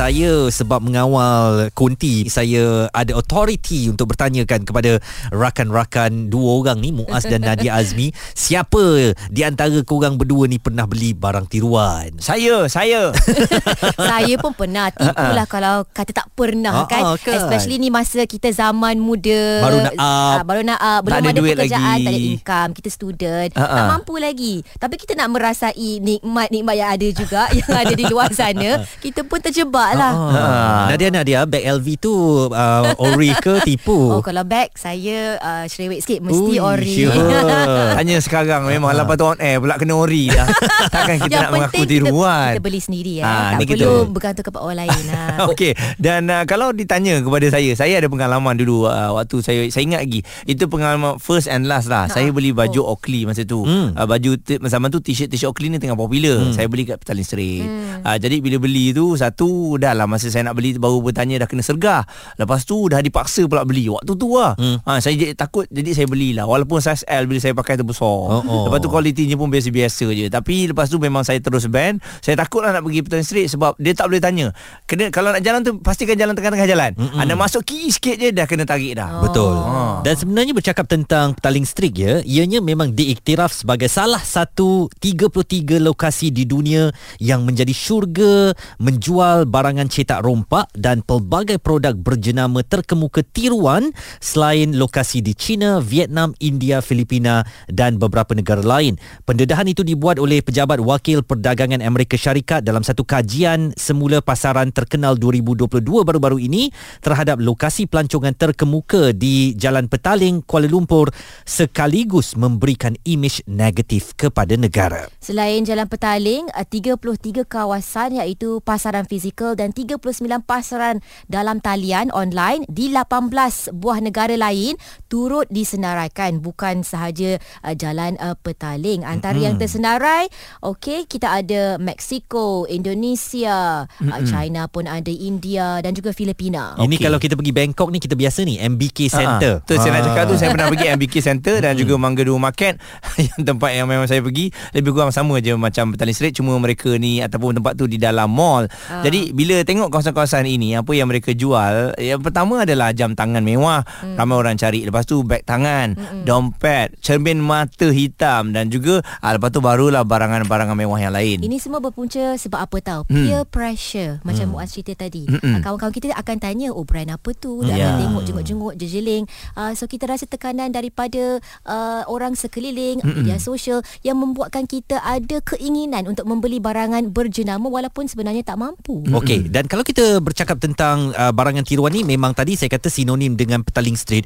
saya sebab mengawal Kunti saya ada authority untuk bertanyakan kepada rakan-rakan dua orang ni Muaz dan Nadia Azmi siapa di antara korang berdua ni pernah beli barang tiruan? Saya, saya. Saya pun pernah. Tipulah kalau kata tak pernah Ah, kan. kan. Especially ni masa kita zaman muda. Baru nak up. Ah, Baru nak up. Belum ada ada, duit pekerjaan lagi. Tak ada income. Kita student. Ah, Tak mampu lagi. Tapi kita nak merasai Nikmat-nikmat yang ada juga Yang ada di luar sana. Kita pun terjebak lah Ah. Nadia Nadia bag LV tu uh, ori ke tipu Oh kalau bag Saya uh, cerewet sikit Mesti Ui, ori sure. Tanya sekarang memang lepas tu on air pula kena ori dah. Takkan kita Yang nak mengaku kita, tiruan. kita beli sendiri ya. Ah, Tak ni kita- perlu bergantung kepada orang lain lah. Okey dan uh, kalau ditanya kepada saya saya ada pengalaman dulu uh, waktu saya saya ingat lagi itu pengalaman first and last lah Ha. saya beli baju Oh. Oakley masa tu Hmm. uh, baju t- zaman tu t-shirt t-shirt Oakley ni tengah popular Hmm. saya beli kat Petaling Street Hmm. uh, jadi bila beli tu satu dah lah masa saya nak beli baru bertanya dah kena sergah lepas tu dah dipaksa pula beli waktu tu lah Hmm. uh, saya jadi takut jadi saya belilah walaupun saiz L bila saya pakai tu besar Oh, oh. lepas tu kualitinya pun biasa-biasa je tapi lepas tu memang saya terus ban saya takut lah nak pergi Petaling Street sebab dia tak boleh tanya kena kalau nak jalan tu pastikan jalan tengah-tengah jalan Mm-mm. anda masuk kiri sikit je dah kena tarik dah Oh. Betul. Ah. Dan sebenarnya bercakap tentang Petaling Street ya, ianya memang diiktiraf sebagai salah satu 33 lokasi di dunia yang menjadi syurga menjual barangan cetak rompak dan pelbagai produk berjenama terkemuka tiruan selain lokasi di China, Vietnam, India, Filipina dan beberapa negara lain. Pendedahan itu dibuat oleh pejabat wakil perdagangan Amerika Syarikat dalam satu kajian semula pasaran terkenal 2022 baru-baru ini terhadap lokasi pelancongan terkemuka di Jalan Petaling, Kuala Lumpur sekaligus memberikan imej negatif kepada negara. Selain Jalan Petaling, uh, 33 kawasan iaitu pasaran fizikal dan 39 pasaran dalam talian online di 18 buah negara lain turut disenaraikan bukan sahaja uh, Jalan uh, Petaling. Antara mm-hmm. yang tersenarai, okey, kita ada Mexico, Indonesia, mm-hmm. uh, China pun ada India dan juga Filipina. Ini Okey. kalau kita pergi Bangkok ni kita biasa ni MBK Center. Ha, tu saya nak cakap tu saya pernah pergi MBK Center dan juga Mangga Dua Market yang tempat yang memang saya pergi lebih kurang sama je macam Petaling Street cuma mereka ni ataupun tempat tu di dalam mall. Ah. Jadi bila tengok kawasan-kawasan ini apa yang mereka jual yang pertama adalah jam tangan mewah Hmm. ramai orang cari lepas tu beg tangan, dompet, cermin mata hitam dan juga ah, lepas tu barulah barangan-barangan mewah yang lain. Ini semua berpunca sebab apa tahu? Hmm. Peer pressure macam hmm. Muaz cerita tadi. Mm-mm. Uh, kawan-kawan kita akan tanya, "Oh, brand apa tu?" Ya. akan tengok jenguk-jenguk jejeling. Uh, so kita rasa tekanan daripada uh, orang sekeliling, Mm-mm. media sosial yang membuatkan kita ada keinginan untuk membeli barangan berjenama walaupun sebenarnya tak mampu. Okey, dan kalau kita bercakap tentang uh, barangan tiruan ni memang tadi saya kata sinonim dengan Petaling Street.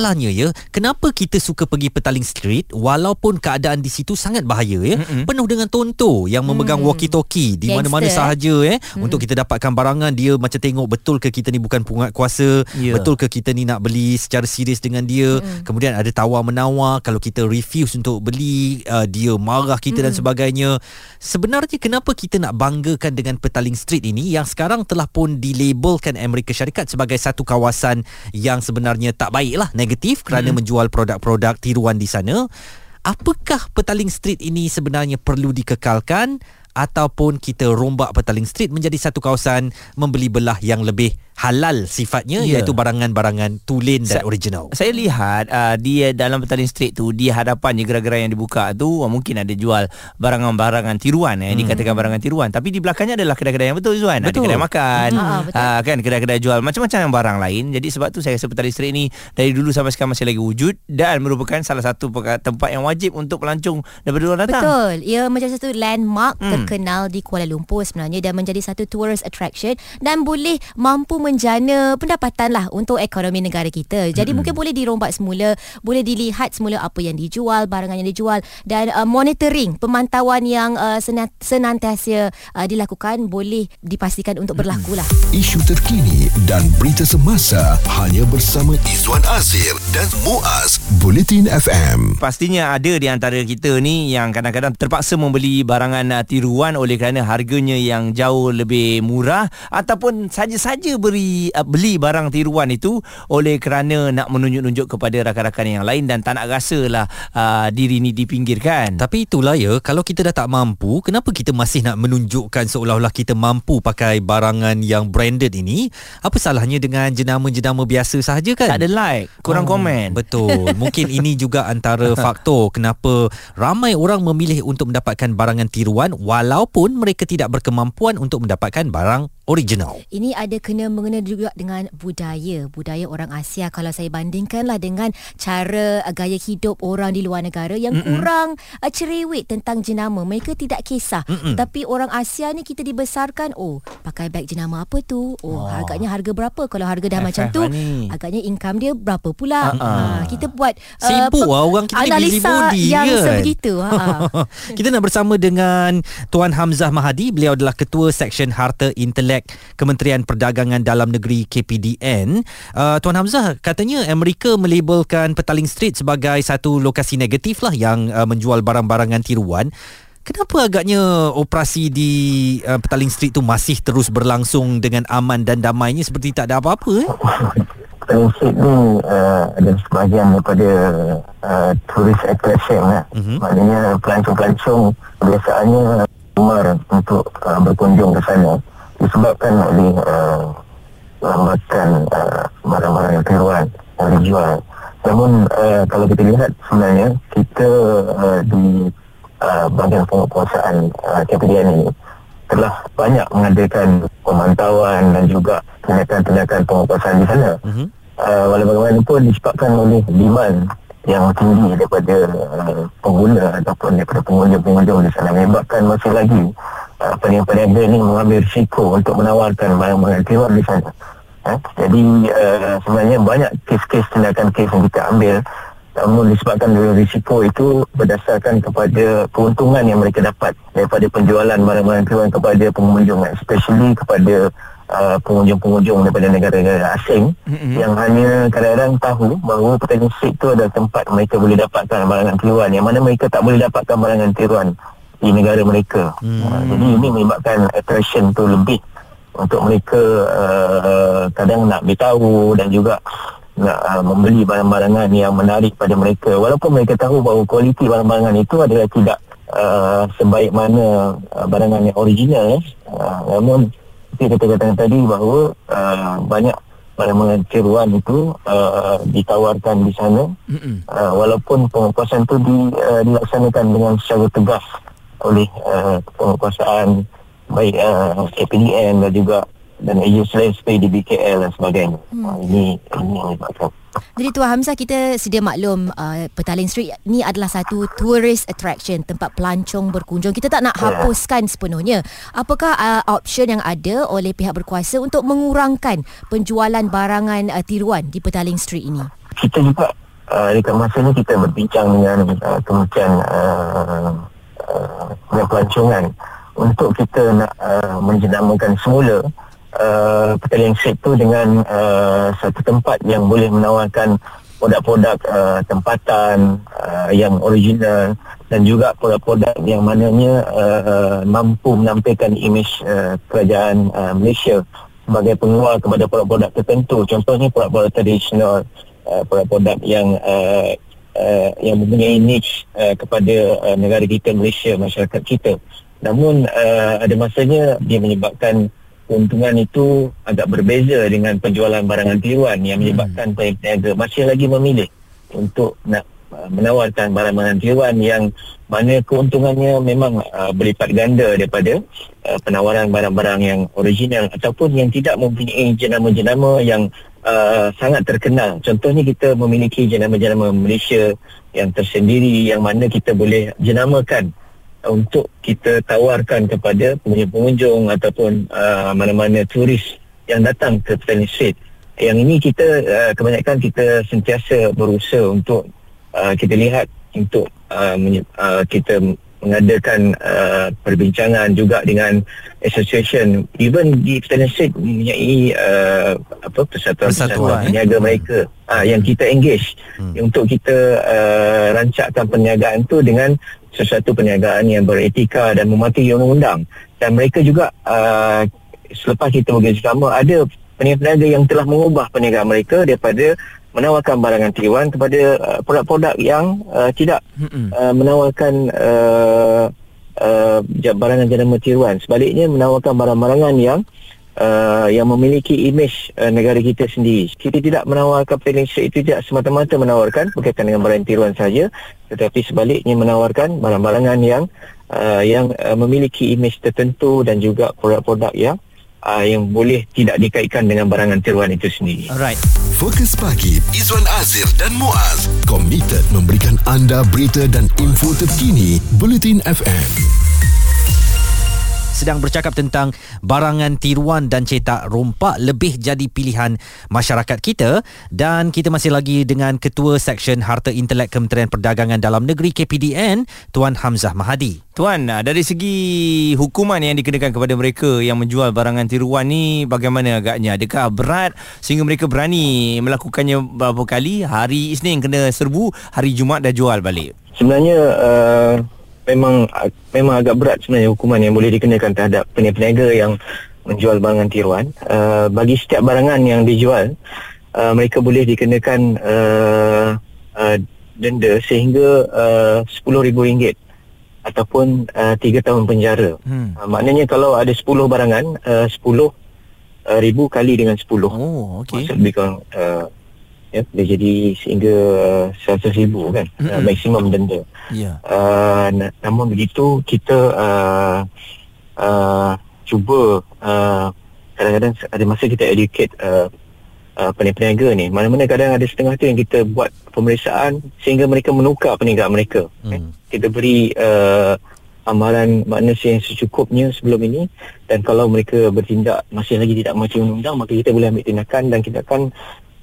Masalahnya ya, kenapa kita suka pergi Petaling Street walaupun keadaan di situ sangat bahaya ya? Mm-mm. Penuh dengan tonto yang memegang Hmm. walkie-talkie di Gangster, mana-mana eh? sahaja eh untuk kita dapatkan barangan dia macam tengok betul ke kita ni bukan pungat kuasa, Ya. betul ke kita ni nak beli secara serius dengan dia. Kemudian ada tawar-menawar kalau kita refuse untuk beli uh, dia marah kita dan sebagainya. Sebenarnya kenapa kita nak banggakan dengan Petaling Street ini yang sekarang telah pun dilabelkan Amerika Syarikat sebagai satu kawasan yang sebenarnya tak baik lah, negatif kerana menjual produk-produk tiruan di sana. Apakah Petaling Street ini sebenarnya perlu dikekalkan ataupun kita rombak Petaling Street menjadi satu kawasan membeli belah yang lebih halal sifatnya Ya. iaitu barangan-barangan tulen dan Sa- original. Saya lihat uh, dia dalam Petaling Street tu di hadapan je gerai-gerai yang dibuka tu uh, mungkin ada jual barangan-barangan tiruan eh Hmm. dikatakan barangan tiruan tapi di belakangnya adalah kedai-kedai yang betul Zuan ada Betul. kedai makan Hmm. Ah, betul. uh, kan kedai-kedai jual macam-macam yang barang lain jadi sebab tu saya rasa Petaling Street ni dari dulu sampai sekarang masih lagi wujud dan merupakan salah satu tempat yang wajib untuk pelancong daripada luar datang Betul. Ia menjadi satu landmark Hmm. terkenal di Kuala Lumpur sebenarnya dan menjadi satu tourist attraction dan boleh mampu menjana pendapatan lah untuk ekonomi negara kita. Jadi mungkin boleh dirombak semula, boleh dilihat semula apa yang dijual, barangan yang dijual dan uh, monitoring, pemantauan yang uh, sena- senantiasa uh, dilakukan boleh dipastikan untuk berlaku lah. Isu terkini dan berita semasa hanya bersama Izwan Azir dan Muaz Bulletin FM. Pastinya ada di antara kita ni yang kadang-kadang terpaksa membeli barangan uh, tiruan tiruan oleh kerana harganya yang jauh lebih murah ataupun saja-saja beri uh, beli barang tiruan itu oleh kerana nak menunjuk-nunjuk kepada rakan-rakan yang lain dan tak nak rasalah uh, diri ni dipinggirkan. Tapi itulah ya, kalau kita dah tak mampu, kenapa kita masih nak menunjukkan seolah-olah kita mampu pakai barangan yang branded ini? Apa salahnya dengan jenama-jenama biasa sahaja kan? Tak ada like, kurang oh, komen. Betul. Mungkin ini juga antara faktor kenapa ramai orang memilih untuk mendapatkan barangan tiruan walaupun mereka tidak berkemampuan untuk mendapatkan barang original. Ini ada kena mengena juga dengan budaya. Budaya orang Asia kalau saya bandingkanlah dengan cara uh, gaya hidup orang di luar negara yang Mm-mm. kurang uh, cerewet tentang jenama. Mereka tidak kisah. Mm-mm. Tapi orang Asia ni kita dibesarkan oh pakai beg jenama apa tu? Oh, oh. harganya harga berapa? Kalau harga dah FF macam tu ni. agaknya income dia berapa pula? Uh-uh. Ha kita buat uh, sibuk lah orang kita analisa body yang kan? sebegitu. Ha. kita nak bersama dengan Tuan Hamzah Mahadi. Beliau adalah ketua Seksyen Harta Intelek Kementerian Perdagangan Dalam Negeri KPDN. Uh, Tuan Hamzah katanya Amerika melabelkan Petaling Street sebagai satu lokasi negatif lah yang uh, menjual barang-barangan tiruan. Kenapa agaknya operasi di uh, Petaling Street tu masih terus berlangsung dengan aman dan damainya seperti tak ada apa-apa eh? Petaling Street ni uh, ada sebahagian daripada uh, tourist attraction lah. Uh-huh. Maknanya pelancong-pelancong biasanya gemar untuk uh, berkunjung ke sana disebabkan oleh uh, uh, barang-barang yang tiruan yang dijual. Namun uh, kalau kita lihat sebenarnya kita uh, di uh, bahagian penguasaan uh, KPDN ini telah banyak mengadakan pemantauan dan juga tindakan-tindakan penguasaan di sana. Uh-huh. Uh, walau bagaimanapun disebabkan oleh demand yang tinggi daripada uh, pengguna ataupun daripada pengunjung-pengunjung di sana menyebabkan masih lagi uh, peniaga-peniaga ini mengambil risiko untuk menawarkan barang-barang keluar di sana. Ha? Jadi uh, sebenarnya banyak kes-kes tindakan kes yang kita ambil namun disebabkan dari risiko itu berdasarkan kepada keuntungan yang mereka dapat daripada penjualan barang-barang keluar kepada pengunjung especially kepada uh, pengunjung-pengunjung daripada negara-negara asing mm-hmm. yang hanya kadang-kadang tahu bahawa street itu adalah tempat mereka boleh dapatkan barangan tiruan yang mana mereka tak boleh dapatkan barangan tiruan di negara mereka. Mm. Uh, jadi ini menyebabkan attraction tu lebih untuk mereka uh, kadang nak beritahu dan juga nak uh, membeli barang-barangan yang menarik pada mereka walaupun mereka tahu bahawa kualiti barang-barangan itu adalah tidak uh, sebaik mana uh, barangan yang original uh, namun seperti kita katakan tadi bahawa uh, banyak barang-barang tiruan itu uh, ditawarkan di sana uh, walaupun penguasaan itu di, uh, dilaksanakan dengan secara tegas oleh uh, penguasaan baik uh, APDN dan juga dan agensi lain seperti di BKL dan sebagainya. Hmm. Uh, ini ini yang menyebabkan. Jadi Tuan Hamzah kita sedia maklum uh, Petaling Street ni adalah satu tourist attraction tempat pelancong berkunjung. Kita tak nak yeah. hapuskan sepenuhnya. Apakah uh, option yang ada oleh pihak berkuasa untuk mengurangkan penjualan barangan uh, tiruan di Petaling Street ini? Kita juga uh, dekat masa ni kita berbincang dengan uh, Kementerian uh, uh, pelancongan untuk kita nak uh, menjenamakan semula uh, pertalian set tu dengan uh, satu tempat yang boleh menawarkan produk-produk uh, tempatan uh, yang original dan juga produk-produk yang mananya uh, mampu menampilkan imej uh, kerajaan uh, Malaysia sebagai pengeluar kepada produk-produk tertentu. Contohnya produk-produk tradisional uh, produk-produk yang uh, uh, yang mempunyai niche uh, kepada uh, negara kita Malaysia masyarakat kita. Namun uh, ada masanya dia menyebabkan keuntungan itu agak berbeza dengan penjualan barangan tiruan yang hmm. menyebabkan hmm. peniaga masih lagi memilih untuk nak uh, menawarkan barang-barang tiruan yang mana keuntungannya memang uh, berlipat ganda daripada uh, penawaran barang-barang yang original ataupun yang tidak mempunyai jenama-jenama yang uh, sangat terkenal. Contohnya kita memiliki jenama-jenama Malaysia yang tersendiri yang mana kita boleh jenamakan untuk kita tawarkan kepada pengunjung-pengunjung ataupun uh, mana-mana turis yang datang ke Petaling Street. Yang ini kita uh, kebanyakan kita sentiasa berusaha untuk uh, kita lihat untuk uh, uh, kita mengadakan uh, perbincangan juga dengan association even di Petaling Street mempunyai uh, apa persatuan-persatuan peniaga eh? mereka uh, yang kita engage hmm. untuk kita uh, rancakkan perniagaan tu dengan sesuatu perniagaan yang beretika dan mematuhi undang-undang dan mereka juga uh, selepas kita bekerjasama ada peniaga-peniaga yang telah mengubah perniagaan mereka daripada menawarkan barangan tiruan kepada uh, produk-produk yang uh, tidak uh, menawarkan uh, uh, barangan jenama tiruan sebaliknya menawarkan barang-barangan yang uh, yang memiliki imej uh, negara kita sendiri. Kita tidak menawarkan street itu tidak semata-mata menawarkan berkaitan dengan barang tiruan saja tetapi sebaliknya menawarkan barang-barangan yang uh, yang uh, memiliki imej tertentu dan juga produk-produk yang uh, yang boleh tidak dikaitkan dengan barangan tiruan itu sendiri. Alright. Fokus pagi Izwan Azir dan Muaz komited memberikan anda berita dan info terkini Bulletin FM sedang bercakap tentang barangan tiruan dan cetak rompak lebih jadi pilihan masyarakat kita dan kita masih lagi dengan Ketua Seksyen Harta Intelek Kementerian Perdagangan Dalam Negeri KPDN Tuan Hamzah Mahadi. Tuan, ah, dari segi hukuman yang dikenakan kepada mereka yang menjual barangan tiruan ni bagaimana agaknya? Adakah berat sehingga mereka berani melakukannya beberapa kali? Hari Isnin kena serbu, hari Jumaat dah jual balik. Sebenarnya uh, memang memang agak berat sebenarnya hukuman yang boleh dikenakan terhadap peniaga-peniaga yang menjual barangan tiruan. Uh, bagi setiap barangan yang dijual, uh, mereka boleh dikenakan uh, uh, denda sehingga uh, RM10,000 ataupun uh, 3 tahun penjara. Hmm. Uh, maknanya kalau ada 10 barangan, uh, 10 uh, ribu kali dengan 10. Oh, okey. Maksud lebih kurang uh, ya boleh jadi sehingga uh, ribu kan mm-hmm. uh, maksimum denda. Yeah. Uh, namun begitu kita uh, uh, cuba uh, kadang-kadang ada masa kita educate uh, uh, peniaga ni. Mana-mana kadang ada setengah tu yang kita buat pemeriksaan sehingga mereka menukar perniagaan mereka. Mm. Eh? Kita beri uh, amalan manusia yang secukupnya sebelum ini dan kalau mereka bertindak masih lagi tidak macam undang-undang maka kita boleh ambil tindakan dan kita akan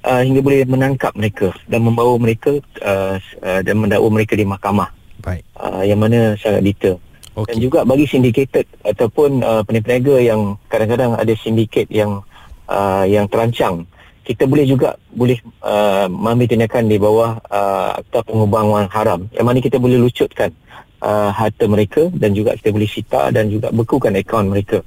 uh, hingga boleh menangkap mereka dan membawa mereka uh, uh, dan mendakwa mereka di mahkamah. Baik. Uh, yang mana sangat detail. Okay. Dan juga bagi syndicated ataupun uh, peniaga yang kadang-kadang ada sindiket yang uh, yang terancang, kita boleh juga boleh uh, mengambil tindakan di bawah uh, akta pengubahan haram. Yang mana kita boleh lucutkan uh, harta mereka dan juga kita boleh sita dan juga bekukan akaun mereka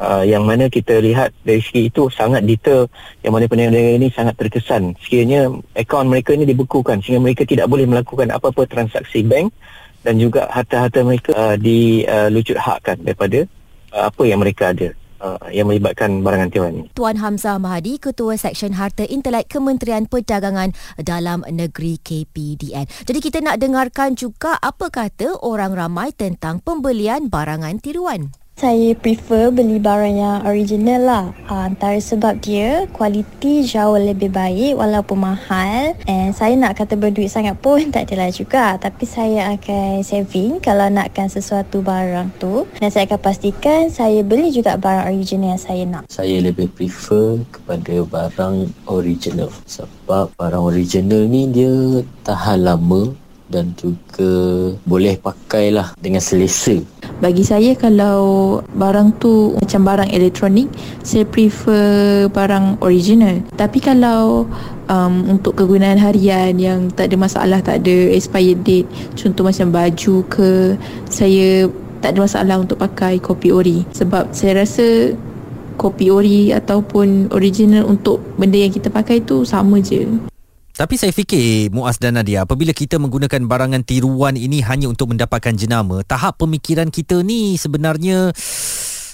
uh, yang mana kita lihat dari segi itu sangat detail yang mana peniaga ini sangat terkesan sekiranya akaun mereka ini dibekukan sehingga mereka tidak boleh melakukan apa-apa transaksi bank dan juga harta-harta mereka uh, dilucut uh, hakkan daripada uh, apa yang mereka ada Uh, yang melibatkan barangan tiruan ini. Tuan Hamzah Mahadi, Ketua Seksyen Harta Intelek Kementerian Perdagangan Dalam Negeri KPDN. Jadi kita nak dengarkan juga apa kata orang ramai tentang pembelian barangan tiruan. Saya prefer beli barang yang original lah. Ha, antara sebab dia kualiti jauh lebih baik walaupun mahal. And saya nak kata berduit sangat pun tak adalah juga. Tapi saya akan saving kalau nakkan sesuatu barang tu. Dan saya akan pastikan saya beli juga barang original yang saya nak. Saya lebih prefer kepada barang original. Sebab barang original ni dia tahan lama dan juga boleh pakailah dengan selesa. Bagi saya kalau barang tu macam barang elektronik, saya prefer barang original. Tapi kalau um, untuk kegunaan harian yang tak ada masalah, tak ada expired date, contoh macam baju ke, saya tak ada masalah untuk pakai kopi ori. Sebab saya rasa kopi ori ataupun original untuk benda yang kita pakai tu sama je. Tapi saya fikir Muaz dan Nadia apabila kita menggunakan barangan tiruan ini hanya untuk mendapatkan jenama, tahap pemikiran kita ni sebenarnya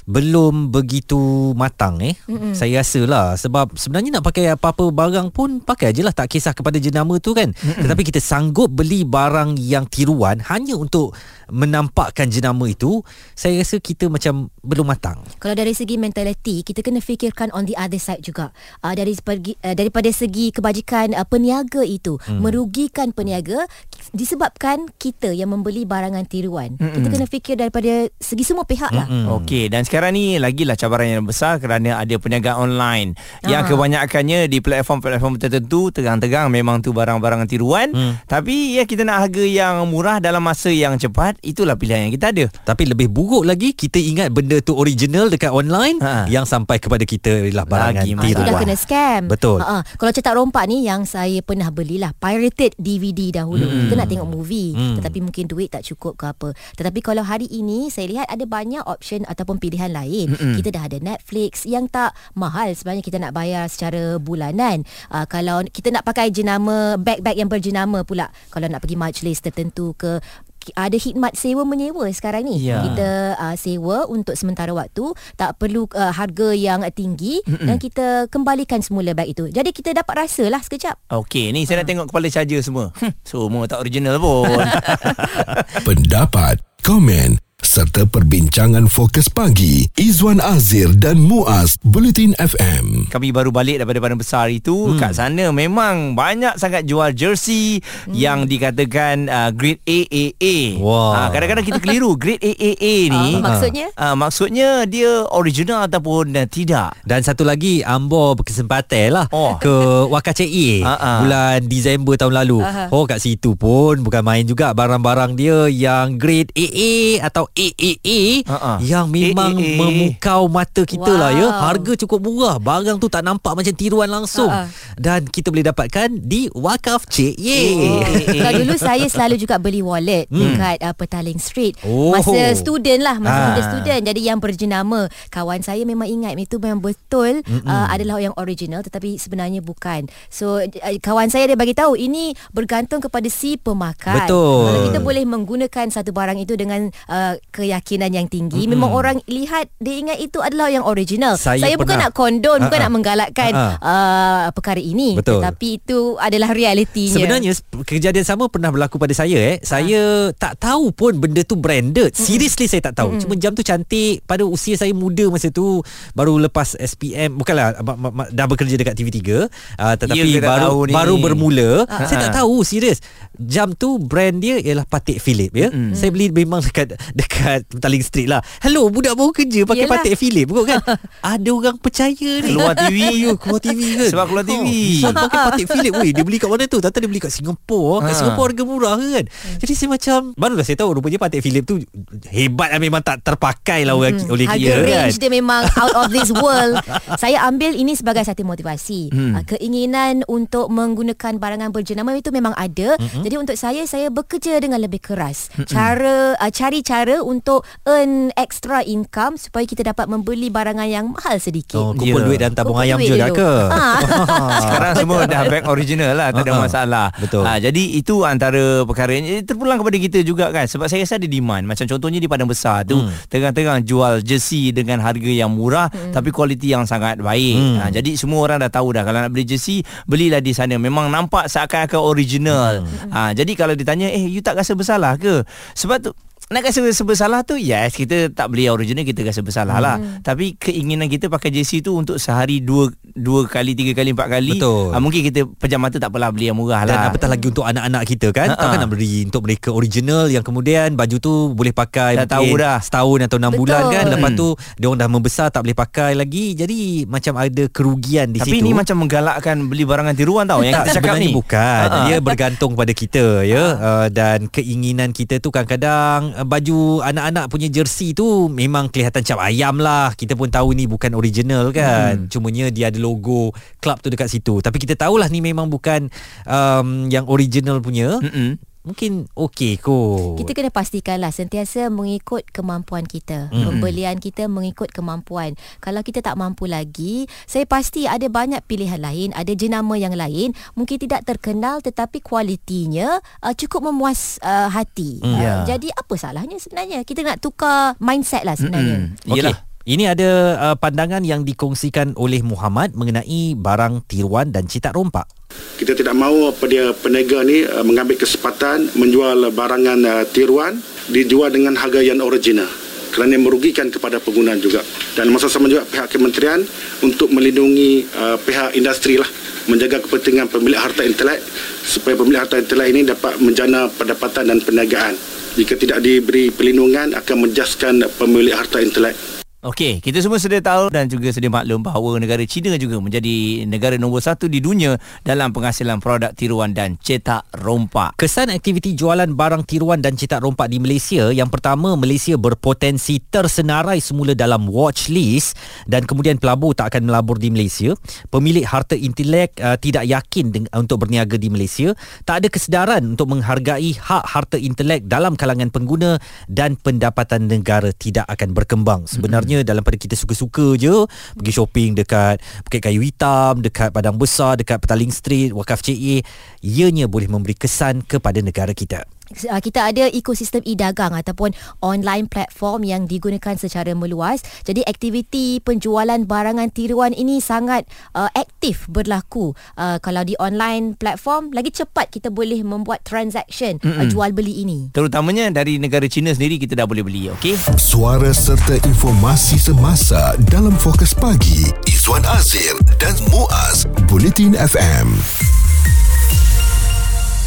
belum begitu matang eh. Mm-mm. Saya rasa lah sebab sebenarnya nak pakai apa-apa barang pun pakai aje lah tak kisah kepada jenama tu kan. Mm-mm. Tetapi kita sanggup beli barang yang tiruan hanya untuk menampakkan jenama itu saya rasa kita macam belum matang. Kalau dari segi mentaliti kita kena fikirkan on the other side juga. Uh, dari pergi, uh, daripada segi kebajikan uh, peniaga itu hmm. merugikan peniaga disebabkan kita yang membeli barangan tiruan. Hmm. Kita kena fikir daripada segi semua pihak lah. Okey dan sekali sekarang ni lagilah cabaran yang besar kerana ada perniagaan online yang Ah. kebanyakannya di platform-platform tertentu terang-terang memang tu barang-barang tiruan Hmm. tapi ya kita nak harga yang murah dalam masa yang cepat itulah pilihan yang kita ada. Tapi lebih buruk lagi kita ingat benda tu original dekat online Ha. yang sampai kepada kita ialah barangan Lagi Ah, itu tiruan. dah kena scam. Betul. Ha, kalau cetak rompak ni yang saya pernah belilah pirated DVD dahulu. Hmm. Kita nak tengok movie Hmm. tetapi mungkin duit tak cukup ke apa. Tetapi kalau hari ini saya lihat ada banyak option ataupun pilihan lain. Hmm. Kita dah ada Netflix yang tak mahal sebenarnya kita nak bayar secara bulanan. Uh, kalau kita nak pakai jenama bag-bag yang berjenama pula. Kalau nak pergi majlis tertentu ke ada khidmat sewa menyewa sekarang ni. Ya. Kita uh, sewa untuk sementara waktu, tak perlu uh, harga yang tinggi Mm-mm. dan kita kembalikan semula beg itu. Jadi kita dapat rasalah sekejap. Okey, ni saya nak tengok kepala charger semua. Hmm, semua tak original pun. Pendapat, komen serta perbincangan fokus pagi Izwan Azir dan Muaz Bulletin FM. Kami baru balik daripada Padang Besar itu hmm. Kat sana memang banyak sangat jual jersey hmm. Yang dikatakan uh, grade AAA Wah. Ah, Kadang-kadang kita keliru Grade AAA ni Ah, maksudnya? uh, Maksudnya dia original ataupun uh, tidak Dan satu lagi Ambo berkesempatan lah Oh. Ke Wakacei Ha, ha. Bulan Disember tahun lalu Aha. Oh kat situ pun Bukan main juga Barang-barang dia Yang grade AA Atau AAA Ha, ha. Yang memang AAA. memukau mata kita lah ya Wow. Harga cukup murah Barang tu tak nampak macam tiruan langsung Ha, ha. Dan kita boleh dapatkan Di Wakaf Cik Ye AAA. Kalau dulu saya selalu juga beli wallet hmm. dekat uh, Petaling Street. Oh. Masa student lah, masa muda student. Jadi yang berjenama kawan saya memang ingat itu memang betul uh, adalah yang original tetapi sebenarnya bukan. So uh, kawan saya dia bagi tahu ini bergantung kepada si pemakai. Betul. Kalau kita boleh menggunakan satu barang itu dengan uh, keyakinan yang tinggi, memang orang lihat dia ingat itu adalah yang original. Saya saya bukan pernah- nak kondon, bukan Ah, ah. nak menggalakkan Ah, uh, perkara ini. Betul. Tetapi itu adalah realitinya. Sebenarnya kejadian sama pernah berlaku pada saya eh. Saya tak tahu pun benda tu branded. Seriously saya tak tahu. Cuma jam tu cantik pada usia saya muda masa tu baru lepas SPM bukanlah ma- ma- ma- dah bekerja dekat TV3 uh, tetapi baru tahu ni? baru bermula. Ah. Saya tak tahu serius. Jam tu brand dia ialah Patek Philippe ya. Saya beli memang dekat dekat Petaling Street lah. Hello budak baru kerja pakai Yelah. Patek Philippe kot kan. Ada orang percaya ni. Keluar TV. Ya, keluar TV kan. Sebab keluar TV. Oh, pakai Patek Philippe Weh dia beli kat mana tu Tata dia beli kat Singapura Kat Ha. Singapura harga murah kan Jadi saya macam Barulah saya tahu Rupanya Patek Philippe tu Hebat lah Memang tak terpakai lah oleh, Hmm, oleh harga kita kan range dia memang out of this world. Saya ambil ini sebagai satu motivasi. Hmm. Uh, keinginan untuk menggunakan barangan berjenama itu memang ada. Hmm, Jadi untuk saya saya bekerja dengan lebih keras. Cara uh, cari cara untuk earn extra income supaya kita dapat membeli barangan yang mahal sedikit. Oh, kumpul Ya. duit dan tabung Kumpul ayam juga dulu. ke? Ah. Sekarang semua dah bag original lah Tak ada Ha-ha. masalah Betul. ha, Jadi itu antara perkara yang Terpulang kepada kita juga kan Sebab saya rasa ada demand Macam contohnya di Padang Besar tu Hmm. Terang-terang jual jersey Dengan harga yang murah Tapi kualiti yang sangat baik Hmm. ha, Jadi semua orang dah tahu dah Kalau nak beli jersey Belilah di sana Memang nampak seakan-akan original ha, Jadi kalau ditanya Eh you tak rasa bersalah ke Sebab tu nak rasa bersalah tu Yes kita tak beli yang original Kita rasa bersalah lah Tapi keinginan kita Pakai jersey tu Untuk sehari Dua dua kali Tiga kali Empat kali Betul. Ah, Mungkin kita Pejam mata tak apalah Beli yang murah Dan lah apatah lagi untuk anak-anak kita kan Ha-ha. Takkan nak beri untuk mereka original Yang kemudian baju tu boleh pakai Dah tahu dah. Setahun atau enam Betul. bulan kan Lepas Hmm. tu Dia orang dah membesar Tak boleh pakai lagi Jadi macam ada kerugian di Tapi situ ni macam menggalakkan Beli barangan tiruan tau Yang tak, kita cakap sebenarnya ni bukan Ha-ha. Dia bergantung pada kita ya uh, Dan keinginan kita tu kadang-kadang Baju anak-anak punya jersey tu Memang kelihatan cap ayam lah Kita pun tahu ni bukan original kan hmm. Cumanya dia ada logo Club tu dekat situ Tapi kita tahulah ni memang bukan um, Yang original punya Mm-mm. Mungkin okey kot Kita kena pastikanlah sentiasa mengikut kemampuan kita. Mm-mm. Pembelian kita mengikut kemampuan. Kalau kita tak mampu lagi, saya pasti ada banyak pilihan lain, ada jenama yang lain, mungkin tidak terkenal tetapi kualitinya uh, cukup memuas uh, hati. Mm, Uh, ya. Jadi apa salahnya sebenarnya? Kita nak tukar mindset lah sebenarnya. Mm-mm. Okey. Yelah Ini ada uh, pandangan yang dikongsikan oleh Muhammad mengenai barang tiruan dan cetak rompak. Kita tidak mahu apa dia peniaga ni uh, mengambil kesempatan menjual barangan uh, tiruan dijual dengan harga yang original kerana merugikan kepada pengguna juga. Dan masa sama juga pihak kementerian untuk melindungi uh, pihak industri lah menjaga kepentingan pemilik harta intelek supaya pemilik harta intelek ini dapat menjana pendapatan dan perniagaan. Jika tidak diberi perlindungan akan menjaskan pemilik harta intelek Okey, kita semua sedia tahu dan juga sedia maklum bahawa negara China juga menjadi negara nombor satu di dunia dalam penghasilan produk tiruan dan cetak rompak. Kesan aktiviti jualan barang tiruan dan cetak rompak di Malaysia, yang pertama Malaysia berpotensi tersenarai semula dalam watch list dan kemudian pelabur tak akan melabur di Malaysia. Pemilik harta intelek uh, tidak yakin deng- untuk berniaga di Malaysia, tak ada kesedaran untuk menghargai hak harta intelek dalam kalangan pengguna dan pendapatan negara tidak akan berkembang. Sebenarnya dalam pada kita suka-suka je pergi shopping dekat Bukit Kayu Hitam, dekat Padang Besar, dekat Petaling Street, Wakaf CA, ianya boleh memberi kesan kepada negara kita. Uh, kita ada ekosistem e-dagang ataupun online platform yang digunakan secara meluas. Jadi aktiviti penjualan barangan tiruan ini sangat uh, aktif berlaku. Uh, kalau di online platform lagi cepat kita boleh membuat transaction uh, jual beli ini. Terutamanya dari negara China sendiri kita dah boleh beli, okey? Suara serta informasi semasa dalam fokus pagi Izwan Azir dan Muaz Bulletin FM.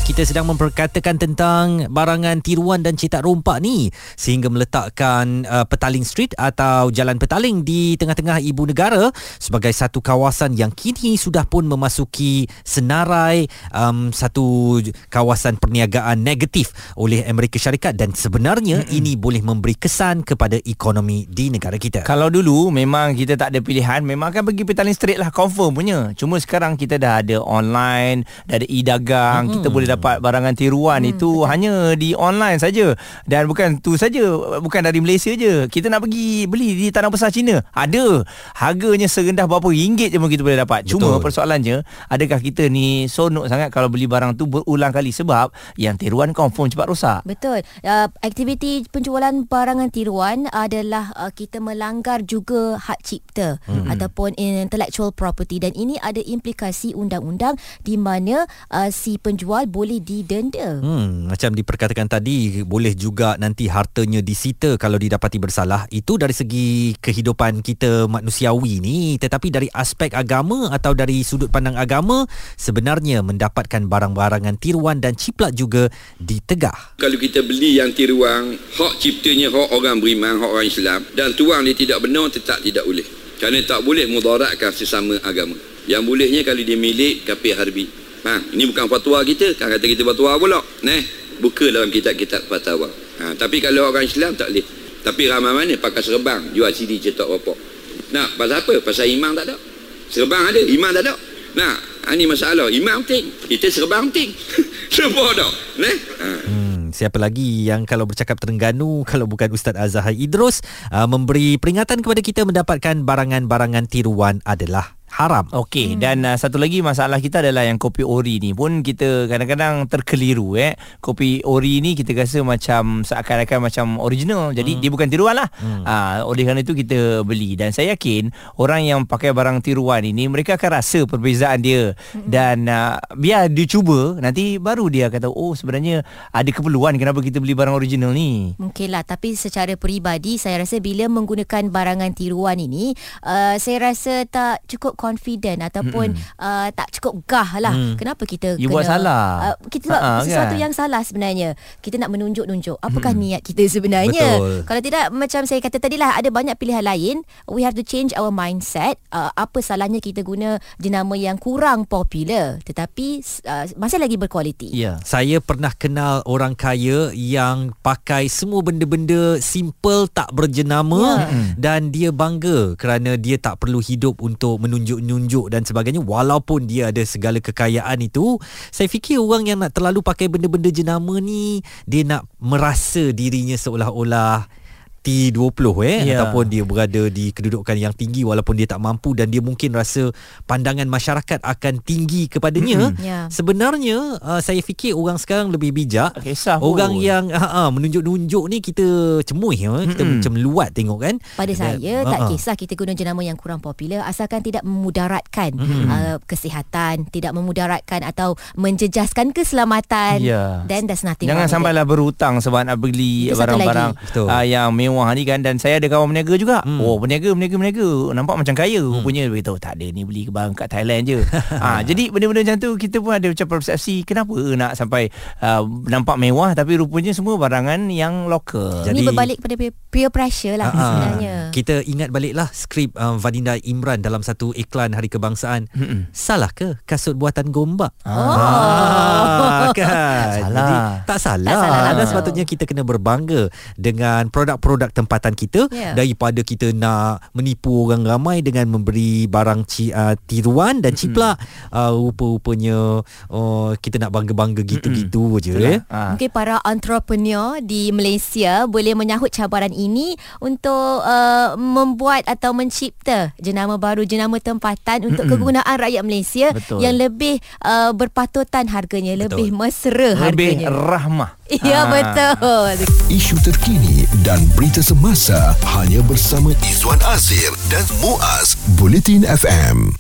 Kita sedang memperkatakan tentang barangan tiruan dan cetak rompak ni sehingga meletakkan uh, Petaling Street atau Jalan Petaling di tengah-tengah ibu negara sebagai satu kawasan yang kini sudah pun memasuki senarai um, satu kawasan perniagaan negatif oleh Amerika Syarikat dan sebenarnya mm-hmm. ini boleh memberi kesan kepada ekonomi di negara kita. Kalau dulu memang kita tak ada pilihan Memang akan pergi Petaling Street lah Confirm punya Cuma sekarang kita dah ada online Dah ada e-dagang hmm. Kita boleh dapat barangan tiruan hmm, Itu betul. hanya di online saja Dan bukan tu saja Bukan dari Malaysia je Kita nak pergi beli di Tanah Besar China Ada Harganya serendah berapa ringgit je pun kita boleh dapat Cuma Betul. persoalannya Adakah kita ni sonok sangat Kalau beli barang tu berulang kali Sebab yang tiruan confirm cepat rosak Betul. Uh, aktiviti penjualan barangan tiruan adalah uh, kita melanggar juga hak cipta hmm. ataupun intellectual property dan ini ada implikasi undang-undang di mana uh, si penjual boleh didenda. Hmm, macam diperkatakan tadi boleh juga nanti hartanya disita kalau didapati bersalah. Itu dari segi kehidupan kita manusiawi ni, tetapi dari aspek agama atau dari sudut pandang agama sebenarnya mendapatkan barang-barangan tiruan dan ciplak juga ditegah. Kalau kita beli yang tiruan, hak ciptanya hak orang beriman, hak orang Islam dan tuang dia tidak benar tetap tidak boleh. Kerana tak boleh mudaratkan sesama agama. Yang bolehnya kalau dia milik kafir harbi. Ha, ini bukan fatwa kita, kan kata kita fatwa pula. Neh, buka dalam kitab-kitab fatwa. Ha, tapi kalau orang Islam tak boleh. Tapi ramai mana pakai serbang, jual CD cetak bapak. Nah, pasal apa? Pasal imam tak ada. Serbang ada, imam tak ada. Ha, ini masalah. Imam penting. Kita serbang penting. Sebab tak? Neh? Ha. Hmm, siapa lagi yang kalau bercakap Terengganu kalau bukan Ustaz Azhar Idrus uh, memberi peringatan kepada kita mendapatkan barangan-barangan tiruan adalah haram. Okey hmm. dan uh, satu lagi masalah kita adalah yang kopi ori ni pun kita kadang-kadang terkeliru eh. Kopi ori ni kita rasa macam seakan-akan macam original. Jadi hmm. dia bukan tiruan lah. Hmm. Uh, oleh kerana itu kita beli dan saya yakin orang yang pakai barang tiruan ini mereka akan rasa perbezaan dia hmm. dan uh, biar dia cuba nanti baru dia kata oh sebenarnya ada keperluan kenapa kita beli barang original ni. Mungkinlah tapi secara peribadi saya rasa bila menggunakan barangan tiruan ini uh, saya rasa tak cukup confident ataupun uh, tak cukup gah lah. Hmm. Kenapa kita You kena buat salah. Uh, kita buat Ha-ha, sesuatu kan? yang salah sebenarnya. Kita nak menunjuk-nunjuk apakah niat kita sebenarnya. Betul. Kalau tidak macam saya kata tadi lah ada banyak pilihan lain. We have to change our mindset. Uh, apa salahnya kita guna jenama yang kurang popular tetapi uh, masih lagi berkualiti. Ya. Saya pernah kenal orang kaya yang pakai semua benda-benda simple tak berjenama Ya. dan dia bangga kerana dia tak perlu hidup untuk menunjuk-nunjuk dan sebagainya walaupun dia ada segala kekayaan itu saya fikir orang yang nak terlalu pakai benda-benda jenama ni dia nak merasa dirinya seolah-olah T20 eh Ya. ataupun dia berada di kedudukan yang tinggi walaupun dia tak mampu dan dia mungkin rasa pandangan masyarakat akan tinggi kepadanya Mm-mm. Ya. sebenarnya uh, saya fikir orang sekarang lebih bijak Tak kisah pun. orang yang uh, uh, menunjuk-nunjuk ni kita cemuih ya kita Mm-mm. macam luat tengok kan Pada Dan- saya tak ha-ha. kisah kita guna jenama yang kurang popular asalkan tidak memudaratkan Hmm. uh, kesihatan, tidak memudaratkan atau menjejaskan keselamatan. Ya. Then there's nothing Jangan sampailah berhutang sebab nak beli barang-barang uh, yang mewah ni kan dan saya ada kawan berniaga juga. Hmm. Oh, berniaga berniaga berniaga nampak macam kaya hmm. rupanya dia beritahu tak ada ni beli barang kat Thailand je. ha, jadi benda-benda macam tu kita pun ada macam persepsi kenapa nak sampai uh, nampak mewah tapi rupanya semua barangan yang lokal. Jadi, Ini berbalik pada peer pressure lah uh-huh. sebenarnya. Kita ingat baliklah skrip um, Vadinda Imran dalam satu iklan Hari Kebangsaan. Mm-mm. Salah ke kasut buatan Gombak? Oh. Ah, kan. Salah. Jadi, tak salah. Tak salah. Dan sepatutnya kita kena berbangga dengan produk-produk tempatan kita yeah. daripada kita nak menipu orang ramai dengan memberi barang ci, uh, tiruan dan ciplak uh, rupa-rupanya uh, kita nak bangga-bangga gitu-gitu je eh. Ha. Mungkin para entrepreneur di Malaysia boleh menyahut cabaran ini untuk uh, membuat atau mencipta jenama baru jenama tempatan untuk Mm-mm. kegunaan rakyat Malaysia Betul. yang lebih uh, berpatutan harganya Betul. lebih mesra lebih harganya lebih rahmah Ya ha. betul Isu terkini dan berita semasa hanya bersama Izwan Azir dan Muaz Bulletin FM